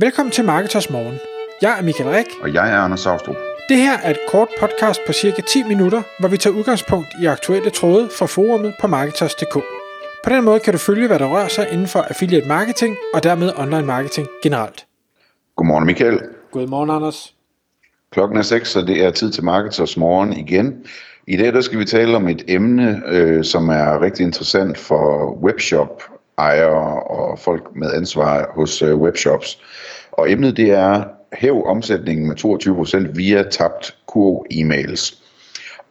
Velkommen til Marketers Morgen. Jeg er Michael Rik. Og jeg er Anders Saustrup. Det her er et kort podcast på cirka 10 minutter, hvor vi tager udgangspunkt i aktuelle tråde fra forumet på Marketers.dk. På den måde kan du følge, hvad der rører sig inden for affiliate marketing og dermed online marketing generelt. Godmorgen Michael. Godmorgen Anders. Klokken er 6, så det er tid til Marketers Morgen igen. I dag der skal vi tale om et emne, øh, som er rigtig interessant for webshop ejere og folk med ansvar hos øh, webshops. Og emnet det er hæv omsætningen med 22% via tabt kurv-e-mails.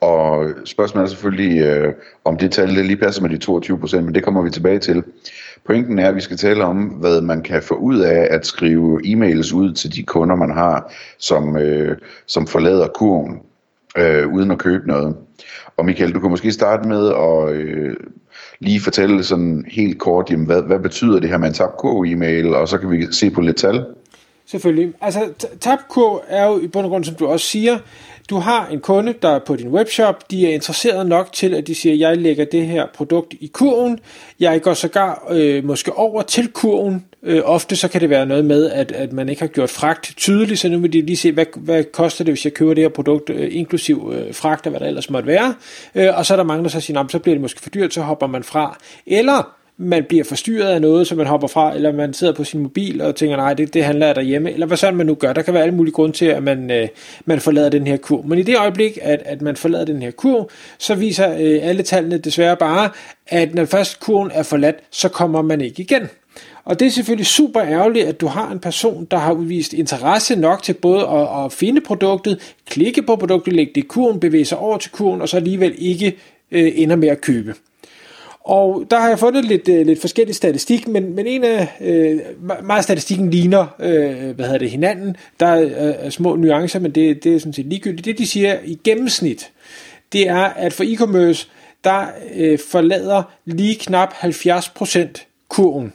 Og spørgsmålet er selvfølgelig, øh, om det tal lige passer med de 22%, men det kommer vi tilbage til. Pointen er, at vi skal tale om, hvad man kan få ud af at skrive e-mails ud til de kunder, man har, som, øh, som forlader kurven øh, uden at købe noget. Og Michael, du kan måske starte med at øh, lige fortælle sådan helt kort, jamen, hvad, hvad betyder det her med en tabt e-mail, og så kan vi se på lidt tal. Selvfølgelig. Altså, tabkurv er jo i bund og grund, som du også siger, du har en kunde, der er på din webshop, de er interesseret nok til, at de siger, jeg lægger det her produkt i kurven, jeg går sågar øh, måske over til kurven, øh, ofte så kan det være noget med, at, at man ikke har gjort fragt tydeligt, så nu vil de lige se, hvad, hvad koster det, hvis jeg køber det her produkt, øh, inklusiv øh, fragt og hvad der ellers måtte være, øh, og så er der mange, der så siger, så bliver det måske for dyrt, så hopper man fra, eller man bliver forstyrret af noget, som man hopper fra, eller man sidder på sin mobil og tænker, nej, det, det handler derhjemme, eller hvad sådan man nu gør. Der kan være alle mulige grunde til, at man, øh, man forlader den her kurv. Men i det øjeblik, at, at man forlader den her kurv, så viser øh, alle tallene desværre bare, at når først kurven er forladt, så kommer man ikke igen. Og det er selvfølgelig super ærgerligt, at du har en person, der har udvist interesse nok til både at, at finde produktet, klikke på produktet, lægge det i kurven, bevæge sig over til kurven, og så alligevel ikke øh, ender med at købe. Og der har jeg fundet lidt, øh, lidt forskellig statistik, men, men en af øh, meget statistikken ligner øh, hvad hedder det, hinanden. Der er øh, små nuancer, men det, det er sådan set ligegyldigt. Det de siger i gennemsnit, det er, at for e-commerce, der øh, forlader lige knap 70% kurven.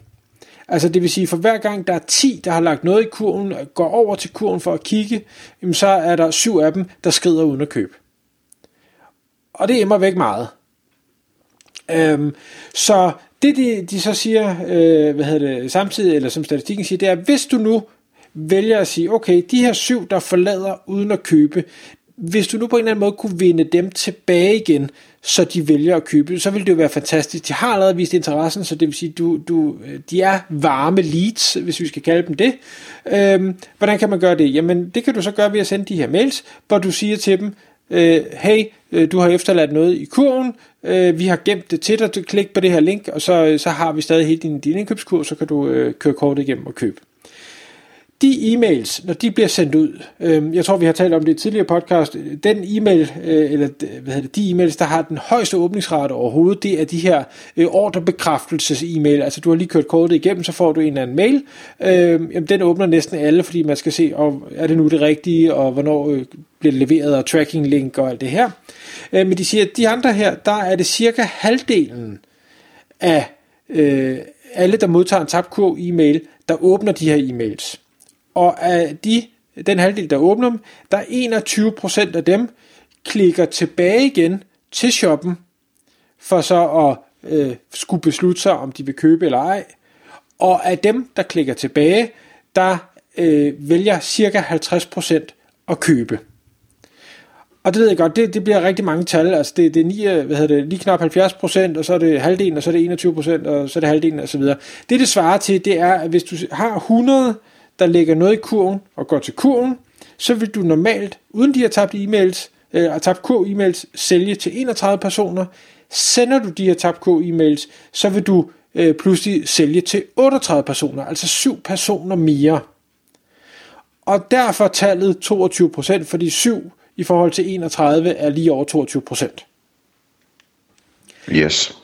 Altså det vil sige, for hver gang der er 10, der har lagt noget i kurven, går over til kurven for at kigge, jamen så er der syv af dem, der skrider uden at købe. Og det er immer væk meget. Øhm, så det de, de så siger, øh, hvad hedder det, samtidig, eller som statistikken siger, det er, hvis du nu vælger at sige, okay, de her syv, der forlader uden at købe, hvis du nu på en eller anden måde kunne vinde dem tilbage igen, så de vælger at købe, så ville det jo være fantastisk. De har allerede vist interessen, så det vil sige, du, du, øh, de er varme leads, hvis vi skal kalde dem det. Øhm, hvordan kan man gøre det? Jamen, det kan du så gøre ved at sende de her mails, hvor du siger til dem, øh, hey, øh, du har efterladt noget i kurven, øh, vi har gemt det til dig, du klik på det her link, og så, øh, så har vi stadig hele din, din indkøbskur, så kan du øh, køre kortet igennem og købe de e-mails, når de bliver sendt ud, øh, jeg tror vi har talt om det i tidligere podcast, den e-mail, øh, eller hvad hedder det, de e-mails, der har den højeste åbningsrate overhovedet, det er de her øh, ordrebekræftelses e-mail, altså du har lige kørt kortet igennem, så får du en eller anden mail, øh, jamen, den åbner næsten alle, fordi man skal se, om er det nu det rigtige, og hvornår øh, bliver det leveret, og tracking link og alt det her. Øh, men de siger, at de andre her, der er det cirka halvdelen af øh, alle, der modtager en tabkurv e-mail, der åbner de her e-mails. Og af de, den halvdel, der åbner dem, der er 21% af dem, klikker tilbage igen til shoppen, for så at øh, skulle beslutte sig, om de vil købe eller ej. Og af dem, der klikker tilbage, der øh, vælger cirka 50% at købe. Og det ved jeg godt, det, det bliver rigtig mange tal. Altså det, det er 9, hvad hedder det, lige knap 70 procent, og så er det halvdelen, og så er det 21 procent, og så er det halvdelen, og så videre. Det, det svarer til, det er, at hvis du har 100 der lægger noget i kurven og går til kurven, så vil du normalt, uden de har tabt e-mails, øh, tabt K-e-mails, sælge til 31 personer. Sender du de her tabt K-e-mails, så vil du øh, pludselig sælge til 38 personer, altså 7 personer mere. Og derfor tallet 22%, fordi 7 i forhold til 31 er lige over 22%. Yes.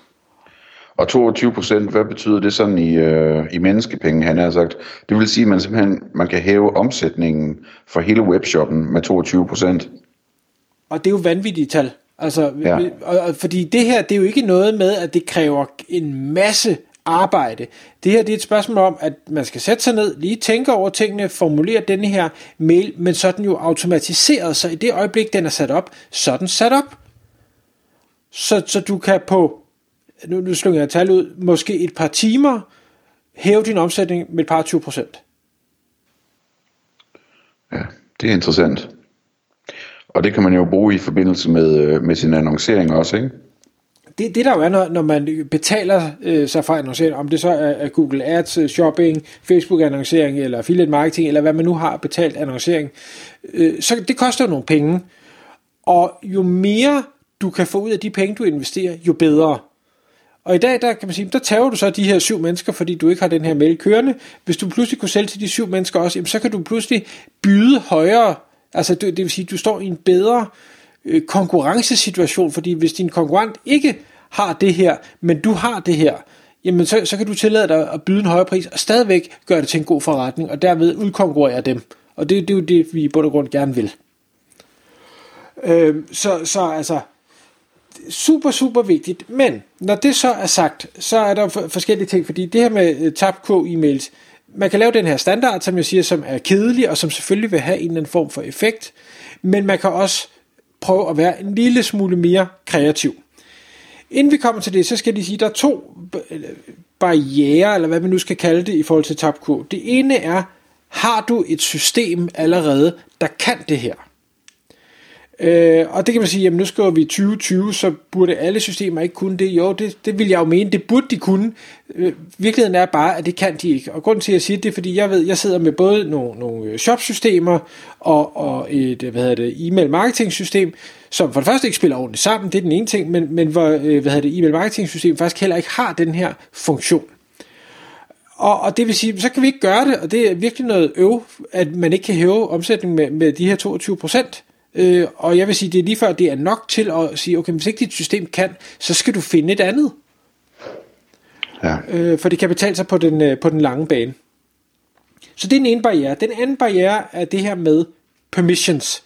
Og 22 procent, hvad betyder det sådan i, øh, i menneskepenge, han har sagt? Det vil sige, at man simpelthen man kan hæve omsætningen for hele webshoppen med 22 procent. Og det er jo vanvittigt tal. Altså, ja. og, fordi det her, det er jo ikke noget med, at det kræver en masse arbejde. Det her det er et spørgsmål om, at man skal sætte sig ned, lige tænke over tingene, formulere denne her mail, men så er den jo automatiseret, så i det øjeblik, den er sat op, så er den sat op. Så, så du kan på nu, nu slunger jeg tal ud, måske et par timer, hæve din omsætning med et par 20 procent. Det er interessant. Og det kan man jo bruge i forbindelse med, øh, med sin annoncering også, ikke? Det, det der jo er, når, når man betaler øh, sig for annoncering, om det så er, er Google Ads, øh, shopping, Facebook-annoncering, eller affiliate marketing, eller hvad man nu har betalt annoncering, øh, så det koster nogle penge. Og jo mere du kan få ud af de penge, du investerer, jo bedre. Og i dag, der kan man sige, der tager du så de her syv mennesker, fordi du ikke har den her mail kørende. Hvis du pludselig kunne sælge til de syv mennesker også, jamen, så kan du pludselig byde højere. Altså det, det vil sige, at du står i en bedre øh, konkurrencesituation, fordi hvis din konkurrent ikke har det her, men du har det her, jamen så, så kan du tillade dig at byde en højere pris, og stadigvæk gøre det til en god forretning, og derved udkonkurrere dem. Og det, det er jo det, vi i bund og grund gerne vil. Øh, så, så altså, super, super vigtigt. Men når det så er sagt, så er der forskellige ting, fordi det her med øh, tab K-e-mails, man kan lave den her standard, som jeg siger, som er kedelig, og som selvfølgelig vil have en eller anden form for effekt, men man kan også prøve at være en lille smule mere kreativ. Inden vi kommer til det, så skal de sige, at der er to øh, barriere, eller hvad man nu skal kalde det, i forhold til tabk. Det ene er, har du et system allerede, der kan det her? Øh, og det kan man sige, jamen nu skriver vi 2020, så burde alle systemer ikke kunne det. Jo, det, det vil jeg jo mene, det burde de kunne. Øh, virkeligheden er bare, at det kan de ikke. Og grunden til, at jeg siger det, er, fordi jeg ved, jeg sidder med både nogle, nogle øh, shopsystemer og, og et øh, hvad hedder det, e-mail marketing system, som for det første ikke spiller ordentligt sammen, det er den ene ting, men, men hvor øh, hvad hedder det, e-mail marketing system faktisk heller ikke har den her funktion. Og, og det vil sige, så kan vi ikke gøre det, og det er virkelig noget øv, at man ikke kan hæve omsætningen med, med de her 22 procent. Øh, og jeg vil sige, det er lige før, det er nok til at sige, okay, hvis ikke dit system kan, så skal du finde et andet. Ja. Øh, for det kan betale sig på den, øh, på den lange bane. Så det er den ene barriere. Den anden barriere er det her med permissions.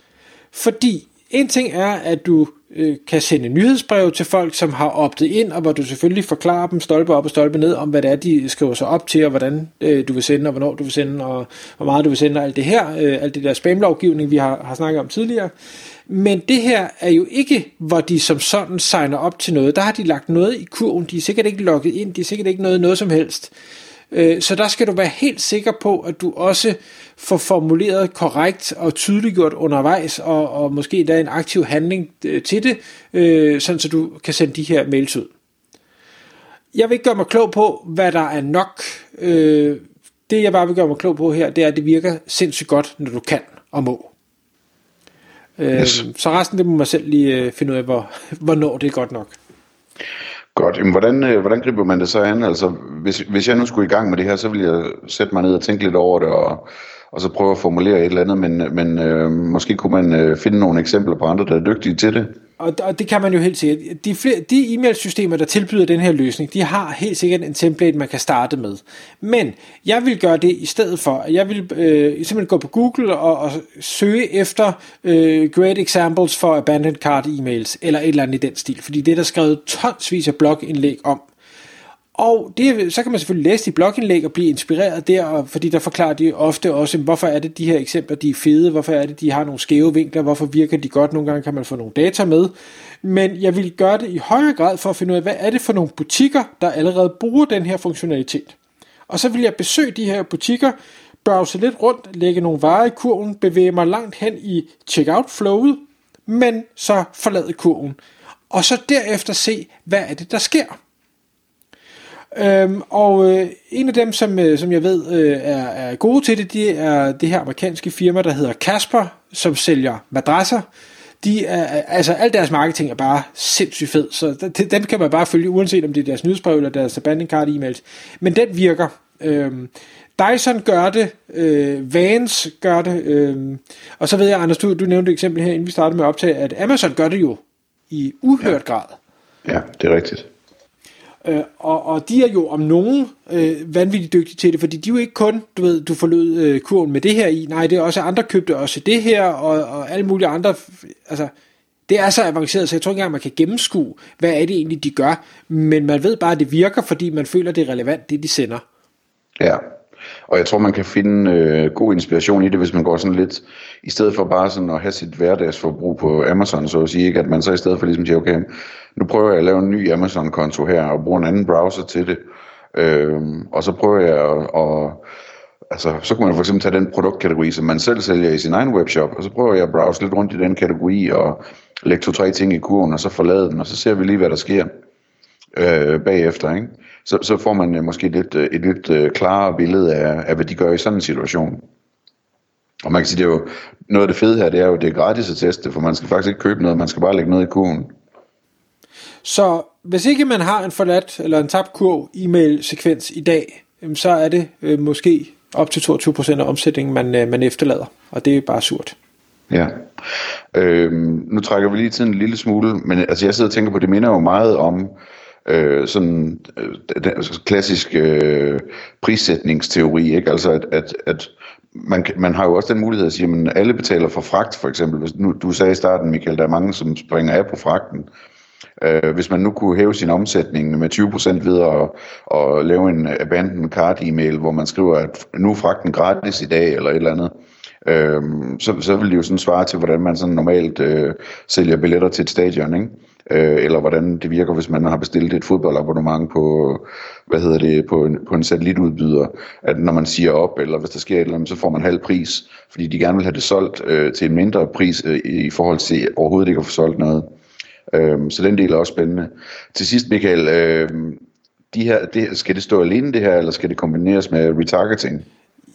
Fordi en ting er, at du øh, kan sende nyhedsbrev til folk, som har optet ind, og hvor du selvfølgelig forklarer dem stolpe op og stolpe ned, om hvad det er, de skriver sig op til, og hvordan øh, du vil sende, og hvornår du vil sende, og hvor meget du vil sende, og alt det her, øh, alt det der spamlovgivning, vi har, har snakket om tidligere. Men det her er jo ikke, hvor de som sådan signer op til noget. Der har de lagt noget i kurven, de er sikkert ikke logget ind, de er sikkert ikke noget, noget som helst. Øh, så der skal du være helt sikker på, at du også får formuleret korrekt og tydeliggjort undervejs, og, og måske der en aktiv handling øh, til det, øh, sådan så du kan sende de her mails ud. Jeg vil ikke gøre mig klog på, hvad der er nok. Det jeg bare vil gøre mig klog på her, det er, at det virker sindssygt godt, når du kan og må. Yes. Så resten det må man selv lige finde ud af, hvor, hvornår det er godt nok. Godt. Jamen, hvordan, øh, hvordan griber man det så an? Altså, hvis, hvis jeg nu skulle i gang med det her, så ville jeg sætte mig ned og tænke lidt over det, og, og så prøve at formulere et eller andet, men, men øh, måske kunne man øh, finde nogle eksempler på andre, der er dygtige til det og, og det kan man jo helt sikkert. De, flere, de e-mailsystemer, der tilbyder den her løsning, de har helt sikkert en template, man kan starte med. Men jeg vil gøre det i stedet for, jeg vil øh, simpelthen gå på Google og, og søge efter øh, great examples for abandoned cart emails, eller et eller andet i den stil, fordi det er der skrevet tonsvis af blogindlæg om. Og det, så kan man selvfølgelig læse de blogindlæg og blive inspireret der, fordi der forklarer de ofte også, hvorfor er det de her eksempler, de er fede, hvorfor er det, de har nogle skæve vinkler, hvorfor virker de godt, nogle gange kan man få nogle data med. Men jeg vil gøre det i højere grad for at finde ud af, hvad er det for nogle butikker, der allerede bruger den her funktionalitet. Og så vil jeg besøge de her butikker, browse lidt rundt, lægge nogle varer i kurven, bevæge mig langt hen i checkout-flowet, men så forlade kurven. Og så derefter se, hvad er det, der sker. Øhm, og øh, en af dem, som, øh, som jeg ved øh, er, er gode til det, det er det her amerikanske firma, der hedder Casper, som sælger madrasser. De er, altså, al deres marketing er bare sindssygt fed, så dem kan man bare følge, uanset om det er deres nyhedsbrev eller deres abandoned card e-mails. Men den virker. Øhm, Dyson gør det, øh, Vans gør det, øh, og så ved jeg, Anders, du, du nævnte et eksempel her, inden vi startede med at optage, at Amazon gør det jo i uhørt ja. grad. Ja, det er rigtigt. Øh, og, og de er jo om nogen øh, vanvittigt dygtige til det, fordi de er jo ikke kun, du ved, du forlod øh, kurven med det her i, nej, det er også andre købte også det her, og, og alle mulige andre, altså, det er så avanceret, så jeg tror ikke engang, man kan gennemskue, hvad er det egentlig, de gør, men man ved bare, at det virker, fordi man føler, det er relevant, det de sender. Ja, og jeg tror, man kan finde øh, god inspiration i det, hvis man går sådan lidt, i stedet for bare sådan at have sit hverdagsforbrug på Amazon, så at sige, ikke? at man så i stedet for ligesom siger, okay, nu prøver jeg at lave en ny Amazon-konto her, og bruge en anden browser til det, Øhm, og så prøver jeg at, at altså, så kunne man for eksempel tage den produktkategori, som man selv sælger i sin egen webshop, og så prøver jeg at browse lidt rundt i den kategori, og lægge to-tre ting i kurven, og så forlade den, og så ser vi lige, hvad der sker øh, bagefter. Ikke? Så, så får man øh, måske lidt, øh, et lidt øh, klarere billede af, af, hvad de gør i sådan en situation. Og man kan sige, det er jo, noget af det fede her, det er jo, det er gratis at teste, for man skal faktisk ikke købe noget, man skal bare lægge noget i kurven. Så hvis ikke man har en forladt eller en tabt kurv e-mail-sekvens i dag, så er det øh, måske op til 22% af omsætningen, man, øh, man efterlader. Og det er bare surt. Ja. Øhm, nu trækker vi lige tiden en lille smule, men øh, altså jeg sidder og tænker på, det minder jo meget om øh, sådan øh, den altså, klassisk øh, prissætningsteori, ikke? Altså at, at, at man, man har jo også den mulighed at sige, at alle betaler for fragt, for eksempel. Hvis nu, du sagde i starten, Michael, der er mange, som springer af på fragten. Øh, hvis man nu kunne hæve sin omsætning med 20% ved at, at lave en abandoned cart e-mail, hvor man skriver, at nu er fragten gratis i dag, eller et eller andet, øh, så, så vil det jo sådan svare til, hvordan man sådan normalt øh, sælger billetter til et stadion, ikke? Øh, eller hvordan det virker, hvis man har bestilt et fodboldabonnement på, hvad hedder det, på en, på en satellitudbyder, at når man siger op, eller hvis der sker et eller andet, så får man halv pris, fordi de gerne vil have det solgt øh, til en mindre pris øh, i forhold til overhovedet ikke at få solgt noget. Øh, så den del er også spændende. Til sidst, Michael, øhm, de her, det, skal det stå alene det her, eller skal det kombineres med retargeting?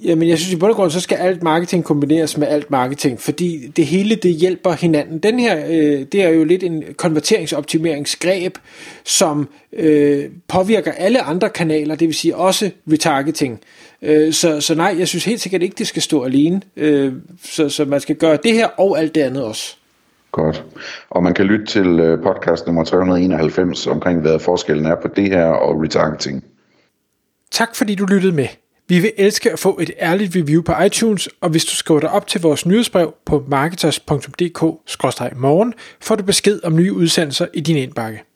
Jamen, jeg synes i bund og grund, så skal alt marketing kombineres med alt marketing, fordi det hele, det hjælper hinanden. Den her, øh, det er jo lidt en konverteringsoptimeringsgreb, som øh, påvirker alle andre kanaler, det vil sige også retargeting. Øh, så, så nej, jeg synes helt sikkert ikke, det skal stå alene. Øh, så, så man skal gøre det her og alt det andet også. Godt. Og man kan lytte til øh, podcast nummer 391 omkring, hvad forskellen er på det her og retargeting. Tak fordi du lyttede med. Vi vil elske at få et ærligt review på iTunes, og hvis du skriver dig op til vores nyhedsbrev på marketers.dk-morgen, får du besked om nye udsendelser i din indbakke.